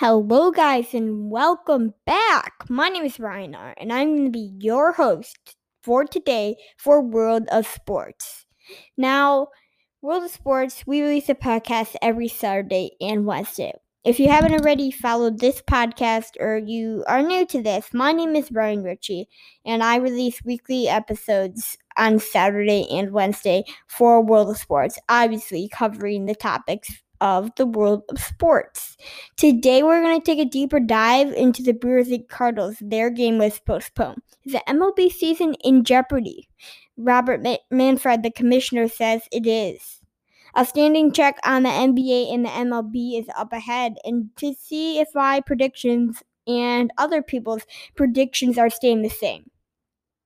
Hello, guys, and welcome back. My name is Ryan and I'm going to be your host for today for World of Sports. Now, World of Sports, we release a podcast every Saturday and Wednesday. If you haven't already followed this podcast or you are new to this, my name is Ryan Ritchie, and I release weekly episodes on Saturday and Wednesday for World of Sports, obviously covering the topics of the world of sports. Today, we're going to take a deeper dive into the Brewers and Cardinals. Their game was postponed. The MLB season in jeopardy? Robert Manfred, the commissioner, says it is. A standing check on the NBA and the MLB is up ahead, and to see if my predictions and other people's predictions are staying the same.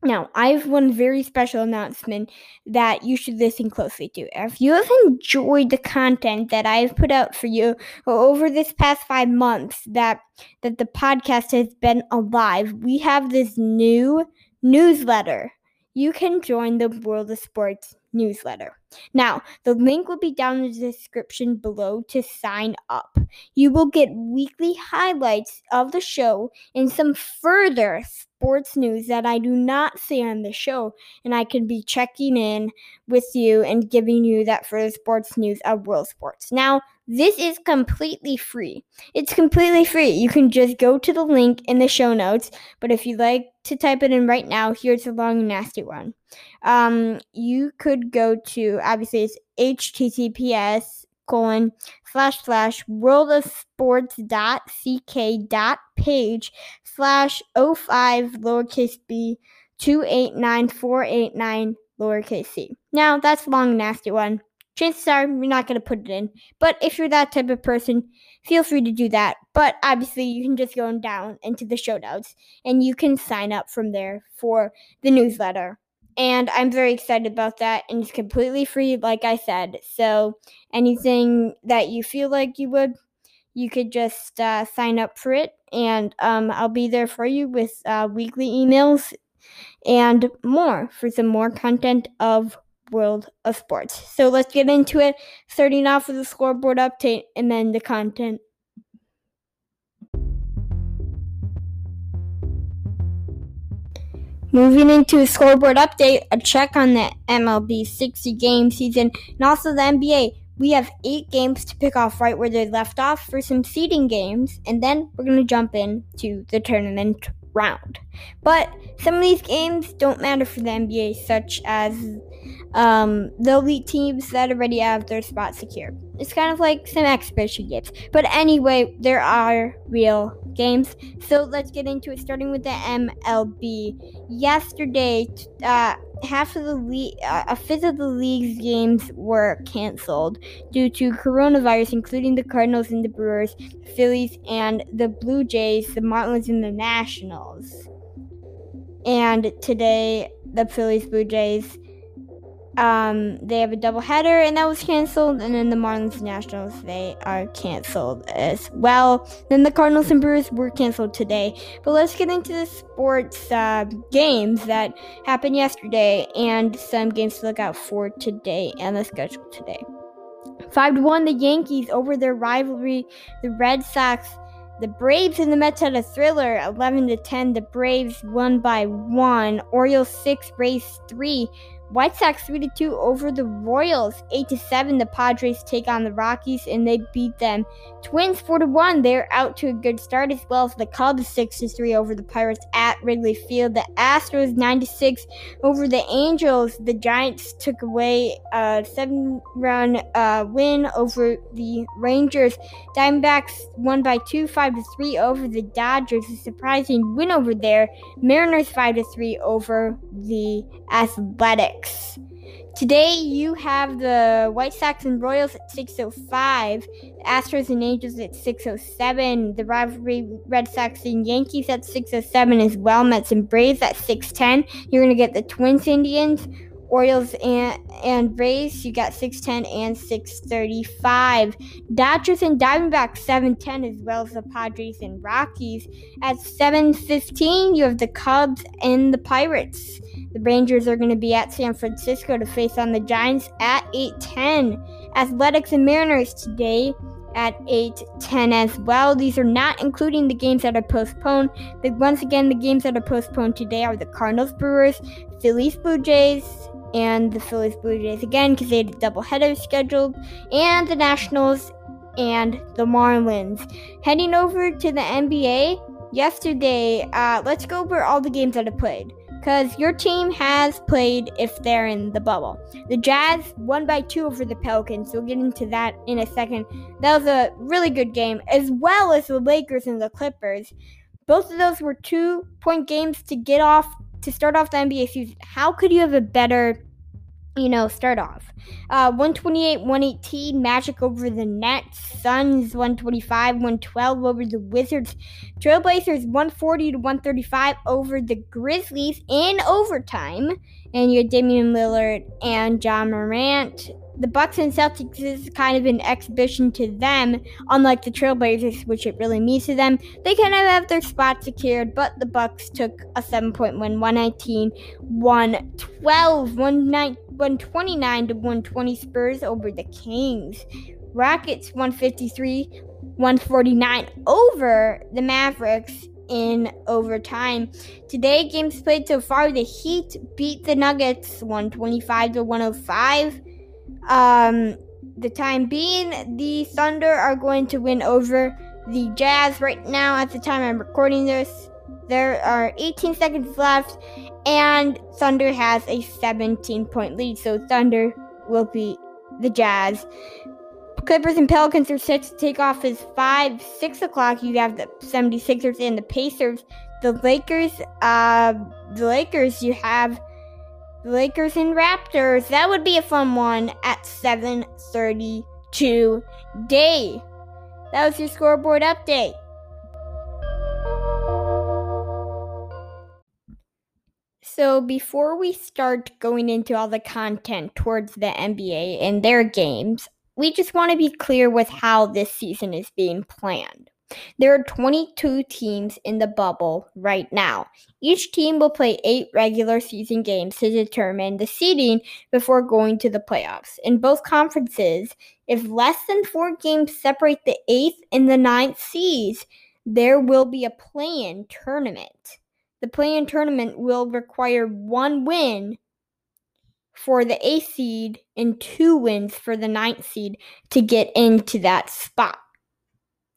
Now, I have one very special announcement that you should listen closely to. If you have enjoyed the content that I have put out for you over this past five months that that the podcast has been alive, we have this new newsletter. You can join the World of Sports newsletter. Now, the link will be down in the description below to sign up. You will get weekly highlights of the show and some further sports news that I do not say on the show, and I can be checking in with you and giving you that further sports news of world sports. Now, this is completely free. It's completely free. You can just go to the link in the show notes, but if you'd like to type it in right now, here's a long, nasty one. Um, you could go to, obviously, it's https colon slash slash world of sports dot ck dot page slash 05 lowercase b 289489 lowercase c. Now that's a long nasty one. Chances are you're not going to put it in. But if you're that type of person, feel free to do that. But obviously, you can just go down into the show notes and you can sign up from there for the newsletter. And I'm very excited about that. And it's completely free, like I said. So anything that you feel like you would, you could just uh, sign up for it. And um, I'll be there for you with uh, weekly emails and more for some more content of world of sports. So let's get into it, starting off with the scoreboard update and then the content. Moving into a scoreboard update, a check on the MLB 60 game season and also the NBA. We have eight games to pick off right where they left off for some seeding games, and then we're going to jump into the tournament round. But some of these games don't matter for the NBA, such as um, the elite teams that already have their spot secure. It's kind of like some exhibition games. But anyway, there are real games. So let's get into it, starting with the MLB. Yesterday, uh, half of the league, uh, a fifth of the league's games were canceled due to coronavirus, including the Cardinals and the Brewers, the Phillies and the Blue Jays, the Marlins and the Nationals. And today, the Phillies Blue Jays um, they have a doubleheader, and that was canceled. And then the Marlins Nationals, they are canceled as well. Then the Cardinals and Brewers were canceled today. But let's get into the sports uh, games that happened yesterday and some games to look out for today and the schedule today. 5 to 1, the Yankees over their rivalry, the Red Sox. The Braves and the Mets had a thriller, 11 to 10. The Braves won by one. Orioles 6, Braves 3. White Sox 3 2 over the Royals. 8 7 the Padres take on the Rockies and they beat them. Twins 4 1 they're out to a good start as well as the Cubs 6 3 over the Pirates at Wrigley Field. The Astros 9 6 over the Angels. The Giants took away a 7 run uh, win over the Rangers. Diamondbacks won by 2 5 3 over the Dodgers. A surprising win over there. Mariners 5 3 over the Athletics. Today you have the White Sox and Royals at 6:05, the Astros and Angels at 6:07, the rivalry Red Sox and Yankees at 6:07 as well, Mets and Braves at 6:10. You're gonna get the Twins Indians, Orioles and and Rays. You got 6:10 and 6:35. Dodgers and Diamondbacks 7:10 as well as the Padres and Rockies. At 7:15 you have the Cubs and the Pirates. The Rangers are going to be at San Francisco to face on the Giants at 8:10. Athletics and Mariners today at 8:10 as well. These are not including the games that are postponed. But once again, the games that are postponed today are the Cardinals Brewers, Phillies Blue Jays, and the Phillies Blue Jays again because they had a doubleheader scheduled, and the Nationals and the Marlins. Heading over to the NBA yesterday, uh, let's go over all the games that have played because your team has played if they're in the bubble. The Jazz won by two over the Pelicans. We'll get into that in a second. That was a really good game, as well as the Lakers and the Clippers. Both of those were two point games to get off to start off the NBA season. How could you have a better you know, start off. Uh, 128, 118, Magic over the Nets. Suns, 125, 112 over the Wizards. Trailblazers, 140 to 135 over the Grizzlies in overtime. And you had Damian Lillard and Ja Morant the Bucks and Celtics is kind of an exhibition to them, unlike the Trailblazers, which it really means to them. They kind of have their spot secured, but the Bucks took a seven-point win, 119, 112, 129 to 120 Spurs over the Kings. Rockets 153, 149 over the Mavericks in overtime. Today, games played so far, the Heat beat the Nuggets 125 to 105. Um, the time being, the Thunder are going to win over the Jazz right now. At the time I'm recording this, there are 18 seconds left, and Thunder has a 17 point lead. So Thunder will beat the Jazz. Clippers and Pelicans are set to take off as 5, 6 o'clock. You have the 76ers and the Pacers. The Lakers, uh, the Lakers, you have Lakers and Raptors. That would be a fun one at 7:30 today. That was your scoreboard update. So before we start going into all the content towards the NBA and their games, we just want to be clear with how this season is being planned. There are 22 teams in the bubble right now. Each team will play eight regular season games to determine the seeding before going to the playoffs. In both conferences, if less than four games separate the eighth and the ninth seeds, there will be a play in tournament. The play in tournament will require one win for the eighth seed and two wins for the ninth seed to get into that spot.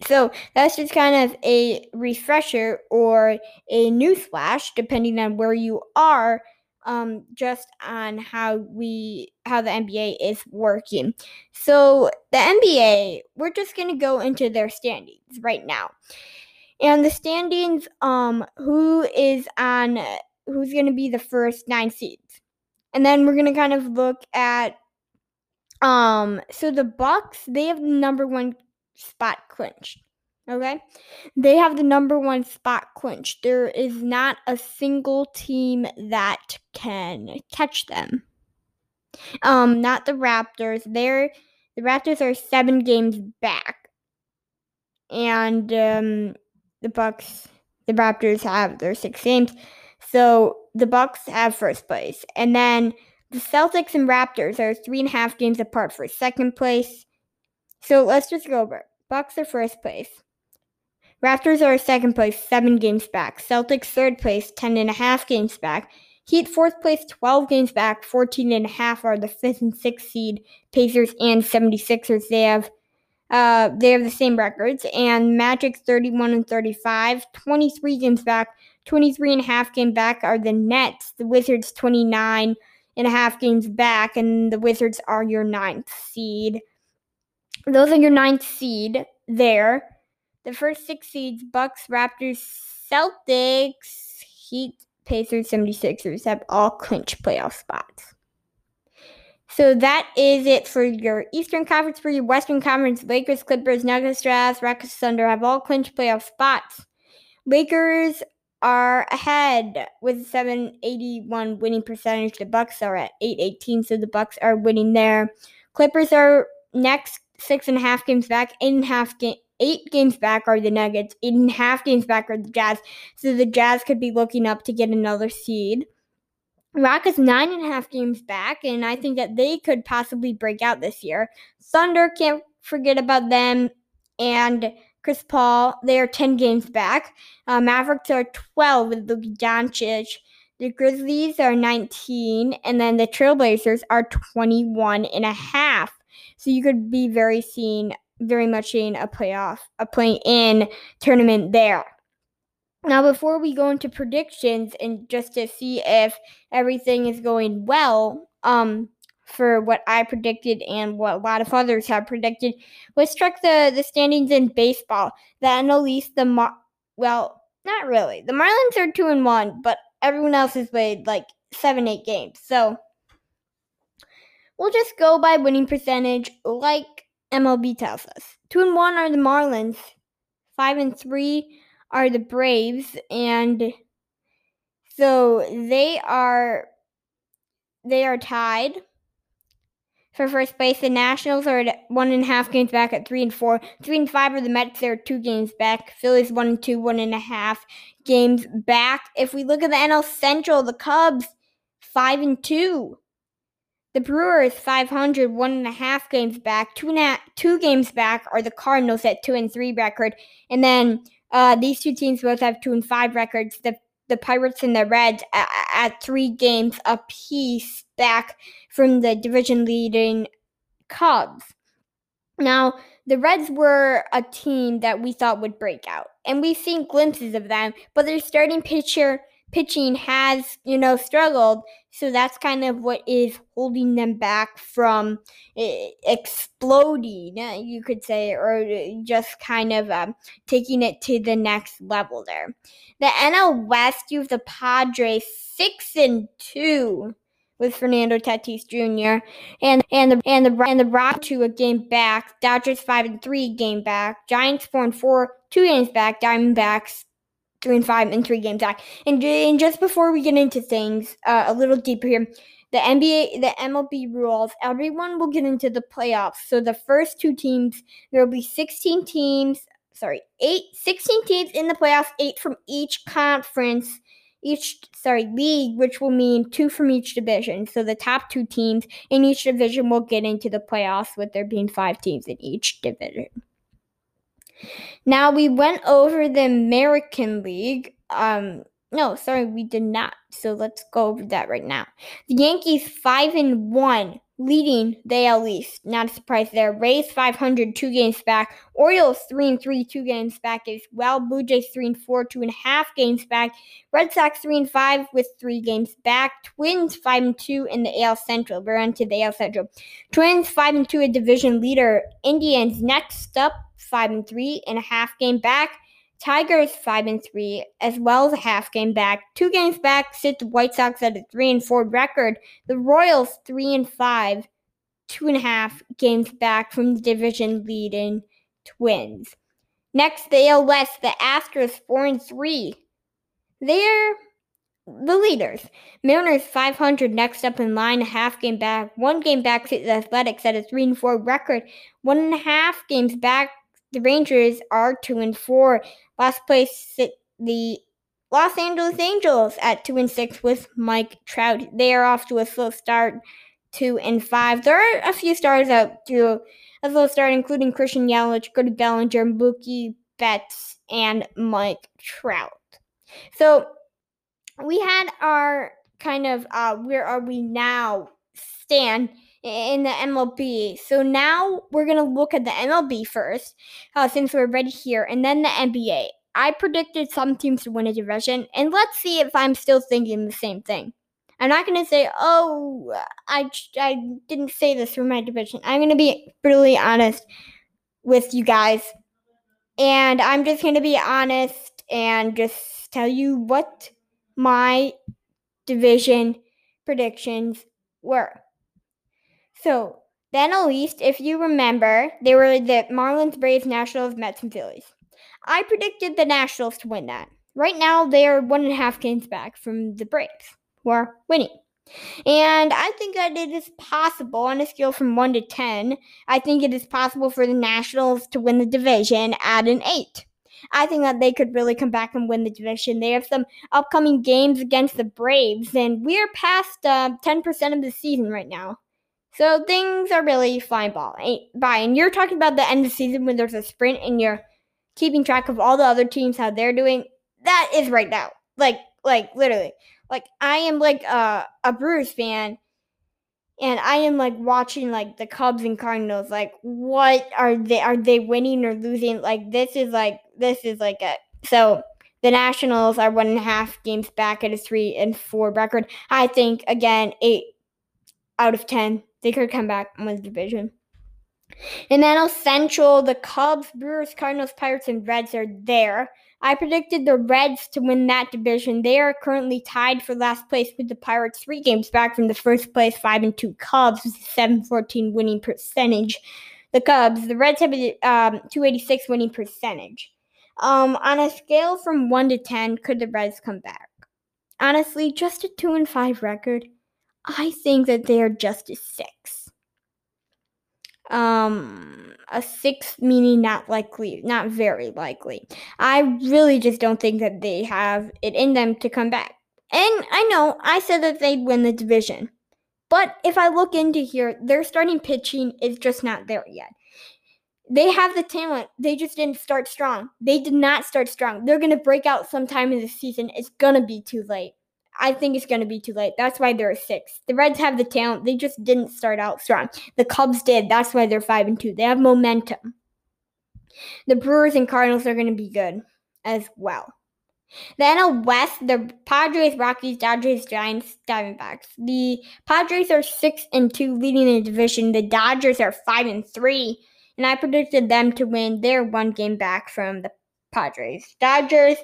So that's just kind of a refresher or a newsflash, depending on where you are, um, just on how we how the NBA is working. So the NBA, we're just gonna go into their standings right now, and the standings, um, who is on who's gonna be the first nine seeds, and then we're gonna kind of look at um, so the Bucks, they have the number one spot clinched. Okay? They have the number one spot clinched. There is not a single team that can catch them. Um, not the Raptors. They're the Raptors are seven games back. And um the Bucks the Raptors have their six games. So the Bucks have first place. And then the Celtics and Raptors are three and a half games apart for second place. So let's just go over. Bucks are first place. Raptors are second place, seven games back. Celtics third place, ten and a half games back. Heat fourth place, 12 games back. 14 and a half are the fifth and sixth seed. Pacers and 76ers. They have uh, they have the same records. And Magic 31 and 35, 23 games back. 23 and a half game back are the Nets. The Wizards 29 and a half games back, and the Wizards are your ninth seed. Those are your ninth seed there. The first six seeds Bucks, Raptors, Celtics, Heat, Pacers, 76ers have all clinched playoff spots. So that is it for your Eastern Conference. For your Western Conference, Lakers, Clippers, Nuggets, Jazz, Rockets, Thunder have all clinched playoff spots. Lakers are ahead with a 781 winning percentage. The Bucks are at 818, so the Bucks are winning there. Clippers are next, six and a half games back, eight and a half game, eight games back are the Nuggets, eight and a half games back are the Jazz. So the Jazz could be looking up to get another seed. Rockets nine and a half games back, and I think that they could possibly break out this year. Thunder can't forget about them. and Chris Paul. They are 10 games back. Uh, Mavericks are 12 with Luka Doncic. The Grizzlies are 19, and then the Trailblazers are 21 and a half. So you could be very seen, very much in a playoff, a play-in tournament there. Now, before we go into predictions and just to see if everything is going well, um, for what I predicted and what a lot of others have predicted, let's check the the standings in baseball. The NL East, the Mar- well, not really. The Marlins are two and one, but everyone else has played like seven, eight games. So we'll just go by winning percentage, like MLB tells us. Two and one are the Marlins. Five and three are the Braves, and so they are they are tied for first place. The Nationals are at one and a half games back at three and four. Three and five are the Mets. They're two games back. Phillies one and two, one and a half games back. If we look at the NL Central, the Cubs five and two. The Brewers 500, one and a half games back. Two and a, two games back are the Cardinals at two and three record, and then uh, these two teams both have two and five records. The the Pirates and the Reds at, at three games apiece back from the division leading Cubs. Now, the Reds were a team that we thought would break out, and we've seen glimpses of them, but their starting pitcher pitching has, you know, struggled. So that's kind of what is holding them back from uh, exploding, uh, you could say, or just kind of um, taking it to the next level there. The NL West, you have the Padres six and two with Fernando Tatis Jr. and and the and the and the Rock two a game back. Dodgers five and three game back. Giants four and four two games back. Diamondbacks three and five and three games back. And, and just before we get into things uh, a little deeper here, the NBA, the MLB rules, everyone will get into the playoffs. So the first two teams, there will be 16 teams, sorry, eight, 16 teams in the playoffs, eight from each conference, each, sorry, league, which will mean two from each division. So the top two teams in each division will get into the playoffs with there being five teams in each division. Now we went over the American League. Um, no, sorry, we did not. So let's go over that right now. The Yankees five and one, leading the AL East. Not a surprise there. Rays 500, two games back. Orioles three and three, two games back as well. Blue Jays three and four, two and a half games back. Red Sox three and five with three games back. Twins five and two in the AL Central. We're on to the AL Central. Twins five and two, a division leader. Indians next up five and three and a half game back. Tigers five and three, as well as a half game back. Two games back sit the White Sox at a three and four record. The Royals three and five, two and a half games back from the division leading Twins. Next, the AL West, the Astros four and three. They're the leaders. Mariners 500 next up in line, a half game back. One game back to the Athletics at a 3 and 4 record. One and a half games back the Rangers are two and four. Last place the Los Angeles Angels at two and six with Mike Trout. They are off to a slow start, two and five. There are a few stars out to a slow start, including Christian Yelich, Cody Bellinger, Mookie Betts, and Mike Trout. So we had our kind of uh, where are we now stand in the MLB. So now we're going to look at the MLB first, uh, since we're ready here, and then the NBA. I predicted some teams to win a division, and let's see if I'm still thinking the same thing. I'm not going to say, oh, I, I didn't say this for my division. I'm going to be brutally honest with you guys. And I'm just going to be honest and just tell you what my division predictions were. So, then NL East, if you remember, they were the Marlins, Braves, Nationals, Mets, and Phillies. I predicted the Nationals to win that. Right now, they are one and a half games back from the Braves, who are winning. And I think that it is possible on a scale from 1 to 10. I think it is possible for the Nationals to win the division at an 8. I think that they could really come back and win the division. They have some upcoming games against the Braves, and we are past uh, 10% of the season right now. So things are really flying ball by. And you're talking about the end of the season when there's a sprint and you're keeping track of all the other teams how they're doing. That is right now. Like like literally. Like I am like a a Brewers fan and I am like watching like the Cubs and Cardinals. Like, what are they? Are they winning or losing? Like, this is like this is like a so the Nationals are one and a half games back at a three and four record. I think again eight out of ten they could come back and win the division. In NL Central, the Cubs, Brewers, Cardinals, Pirates, and Reds are there. I predicted the Reds to win that division. They are currently tied for last place with the Pirates, three games back from the first place, five and two Cubs with a 714 winning percentage. The Cubs, the Reds have a um, 286 winning percentage. Um, on a scale from one to ten, could the Reds come back? Honestly, just a two and five record. I think that they are just a six. Um, a six meaning not likely, not very likely. I really just don't think that they have it in them to come back. And I know I said that they'd win the division. But if I look into here, their starting pitching is just not there yet. They have the talent. They just didn't start strong. They did not start strong. They're going to break out sometime in the season. It's going to be too late. I think it's going to be too late. That's why they're six. The Reds have the talent. They just didn't start out strong. The Cubs did. That's why they're five and two. They have momentum. The Brewers and Cardinals are going to be good as well. The NL West, the Padres, Rockies, Dodgers, Giants, Diamondbacks. The Padres are six and two, leading the division. The Dodgers are five and three, and I predicted them to win. They're one game back from the Padres. Dodgers,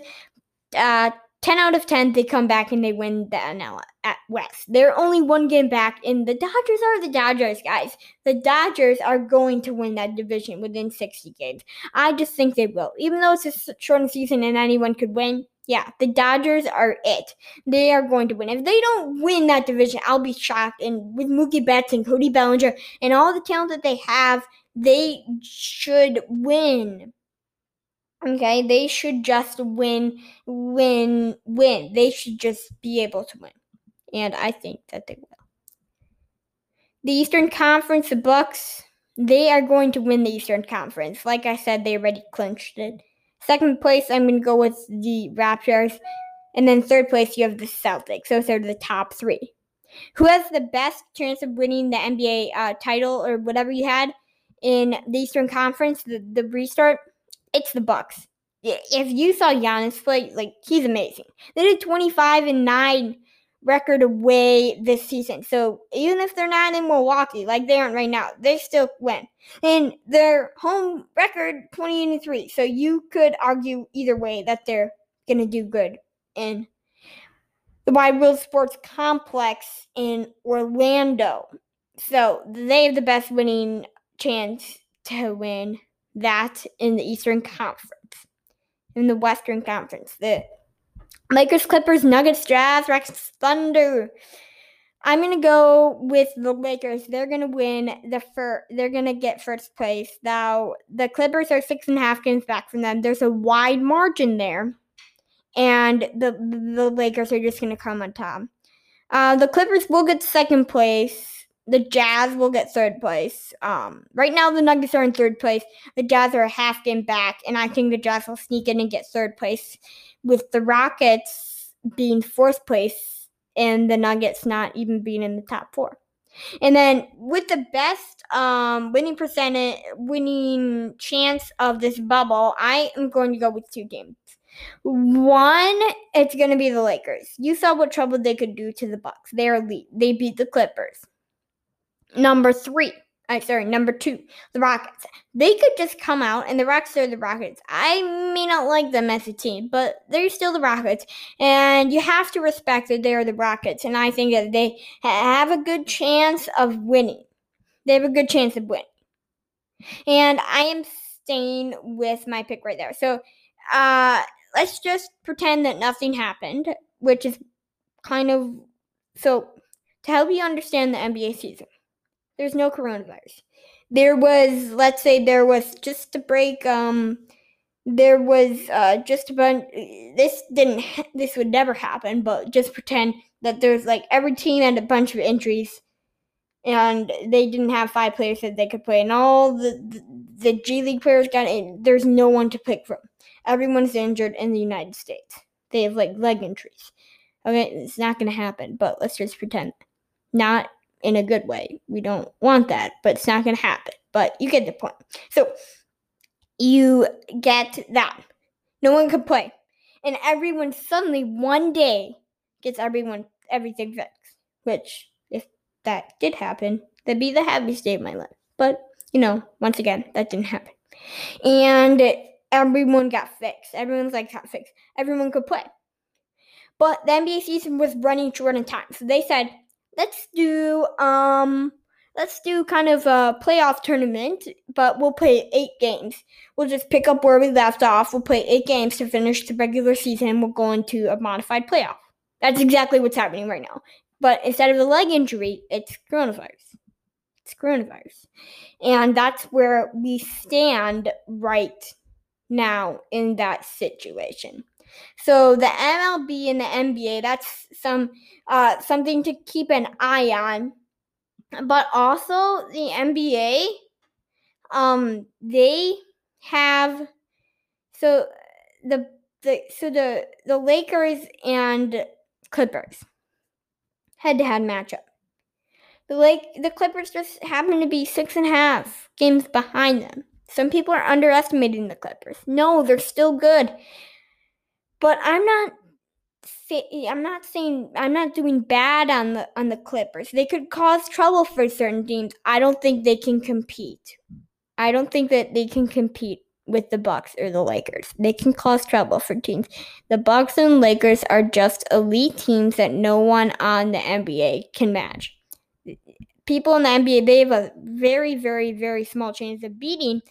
uh, 10 out of 10, they come back and they win the NL at West. They're only one game back, and the Dodgers are the Dodgers, guys. The Dodgers are going to win that division within 60 games. I just think they will. Even though it's a short season and anyone could win, yeah, the Dodgers are it. They are going to win. If they don't win that division, I'll be shocked. And with Mookie Betts and Cody Bellinger and all the talent that they have, they should win. Okay, they should just win, win, win. They should just be able to win. And I think that they will. The Eastern Conference, the Bucks, they are going to win the Eastern Conference. Like I said, they already clinched it. Second place, I'm going to go with the Raptors. And then third place, you have the Celtics. So Those are the top three. Who has the best chance of winning the NBA uh, title or whatever you had in the Eastern Conference, the, the restart? It's the Bucks. If you saw Giannis play, like he's amazing. They did 25 and 9 record away this season. So even if they're not in Milwaukee, like they aren't right now, they still win. And their home record 20 and 3. So you could argue either way that they're gonna do good in the Wide World Sports Complex in Orlando. So they have the best winning chance to win that in the Eastern Conference. In the Western Conference, the Lakers, Clippers, Nuggets, Jazz, Rex, Thunder. I'm gonna go with the Lakers. They're gonna win the first. They're gonna get first place. Now the Clippers are six and a half games back from them. There's a wide margin there, and the the Lakers are just gonna come on top. Uh, the Clippers will get second place the Jazz will get third place. Um, right now, the Nuggets are in third place. The Jazz are a half game back, and I think the Jazz will sneak in and get third place, with the Rockets being fourth place and the Nuggets not even being in the top four. And then with the best um, winning percentage, winning chance of this bubble, I am going to go with two games. One, it's going to be the Lakers. You saw what trouble they could do to the Bucks. They are elite. They beat the Clippers. Number three, I sorry, number two, the Rockets. They could just come out, and the Rockets are the Rockets. I may not like them as a team, but they're still the Rockets, and you have to respect that they are the Rockets. And I think that they have a good chance of winning. They have a good chance of winning, and I am staying with my pick right there. So, uh, let's just pretend that nothing happened, which is kind of so to help you understand the NBA season there's no coronavirus. There was, let's say, there was just a break. Um, there was uh, just a bunch. This didn't. This would never happen. But just pretend that there's like every team had a bunch of injuries, and they didn't have five players that they could play, and all the the, the G League players got in. There's no one to pick from. Everyone's injured in the United States. They have like leg injuries. Okay, it's not gonna happen, but let's just pretend. Not in a good way. We don't want that, but it's not gonna happen. But you get the point. So you get that. No one could play. And everyone suddenly one day gets everyone everything fixed. Which if that did happen, that'd be the happiest day of my life. But, you know, once again, that didn't happen. And everyone got fixed. Everyone's like got fixed. Everyone could play. But the NBA season was running short in time. So they said, let's do um let's do kind of a playoff tournament, but we'll play eight games. We'll just pick up where we left off. We'll play eight games to finish the regular season and we'll go into a modified playoff. That's exactly what's happening right now. But instead of the leg injury, it's coronavirus. It's coronavirus. And that's where we stand right now in that situation. So the MLB and the NBA, that's some uh, something to keep an eye on. But also the NBA, um, they have so the the so the the Lakers and Clippers head to head matchup. The Lake the Clippers just happen to be six and a half games behind them. Some people are underestimating the Clippers. No, they're still good. But I'm not I'm not saying I'm not doing bad on the on the Clippers. They could cause trouble for certain teams. I don't think they can compete. I don't think that they can compete with the Bucks or the Lakers. They can cause trouble for teams. The Bucks and Lakers are just elite teams that no one on the NBA can match. People in the NBA they have a very very very small chance of beating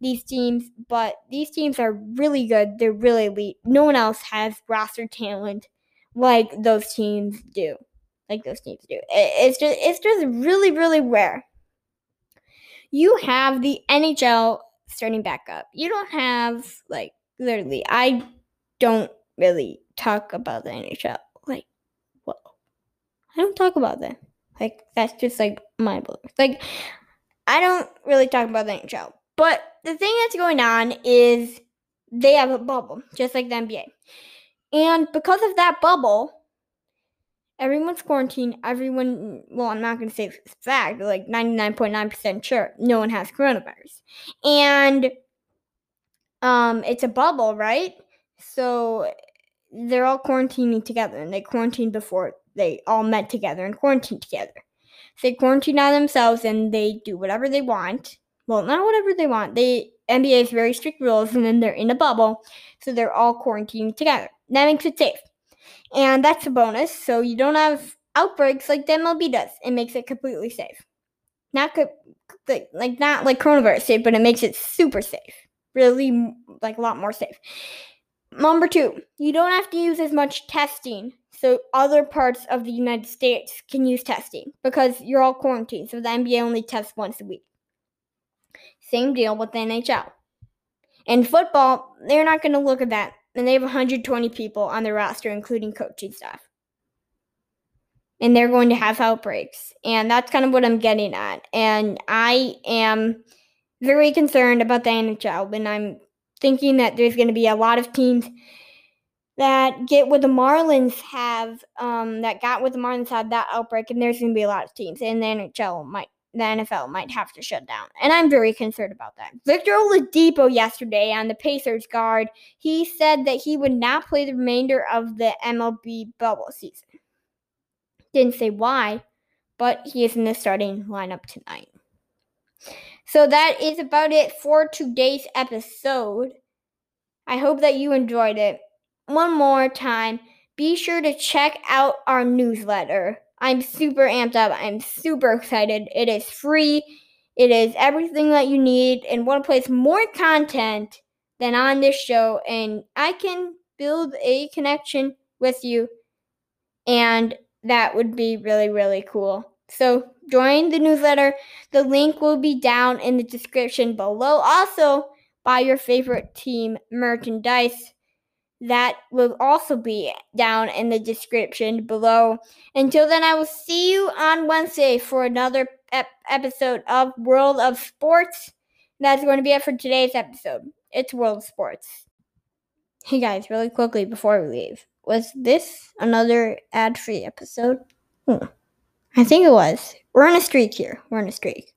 these teams, but these teams are really good. They're really elite. No one else has roster talent like those teams do. Like those teams do. It's just it's just really really rare. You have the NHL starting back up. You don't have like literally. I don't really talk about the NHL. Like, well, I don't talk about that. Like that's just like my book. Like I don't really talk about the NHL. But the thing that's going on is they have a bubble, just like the NBA. And because of that bubble, everyone's quarantined. Everyone, well, I'm not going to say it's fact, like 99.9% sure no one has coronavirus. And um, it's a bubble, right? So they're all quarantining together, and they quarantined before they all met together and quarantined together. They quarantine on themselves and they do whatever they want well, not whatever they want. They NBA has very strict rules, and then they're in a bubble, so they're all quarantined together. That makes it safe, and that's a bonus. So you don't have outbreaks like the MLB does. It makes it completely safe. Not co- like not like coronavirus safe, but it makes it super safe. Really, like a lot more safe. Number two, you don't have to use as much testing so other parts of the United States can use testing because you're all quarantined. So the NBA only tests once a week. Same deal with the NHL. In football, they're not going to look at that. And they have 120 people on their roster, including coaching staff. And they're going to have outbreaks. And that's kind of what I'm getting at. And I am very concerned about the NHL. And I'm thinking that there's going to be a lot of teams that get what the Marlins have, um, that got what the Marlins had that outbreak, and there's going to be a lot of teams, and the NHL might the NFL might have to shut down. And I'm very concerned about that. Victor Oladipo yesterday on the Pacers guard, he said that he would not play the remainder of the MLB bubble season. Didn't say why, but he is in the starting lineup tonight. So that is about it for today's episode. I hope that you enjoyed it. One more time, be sure to check out our newsletter I'm super amped up. I'm super excited. It is free. It is everything that you need and want to place more content than on this show. And I can build a connection with you. And that would be really, really cool. So join the newsletter. The link will be down in the description below. Also, buy your favorite team merchandise that will also be down in the description below. Until then, I will see you on Wednesday for another ep- episode of World of Sports. That's going to be it for today's episode. It's World of Sports. Hey guys, really quickly before we leave, was this another ad free episode? Hmm. I think it was. We're on a streak here. We're on a streak.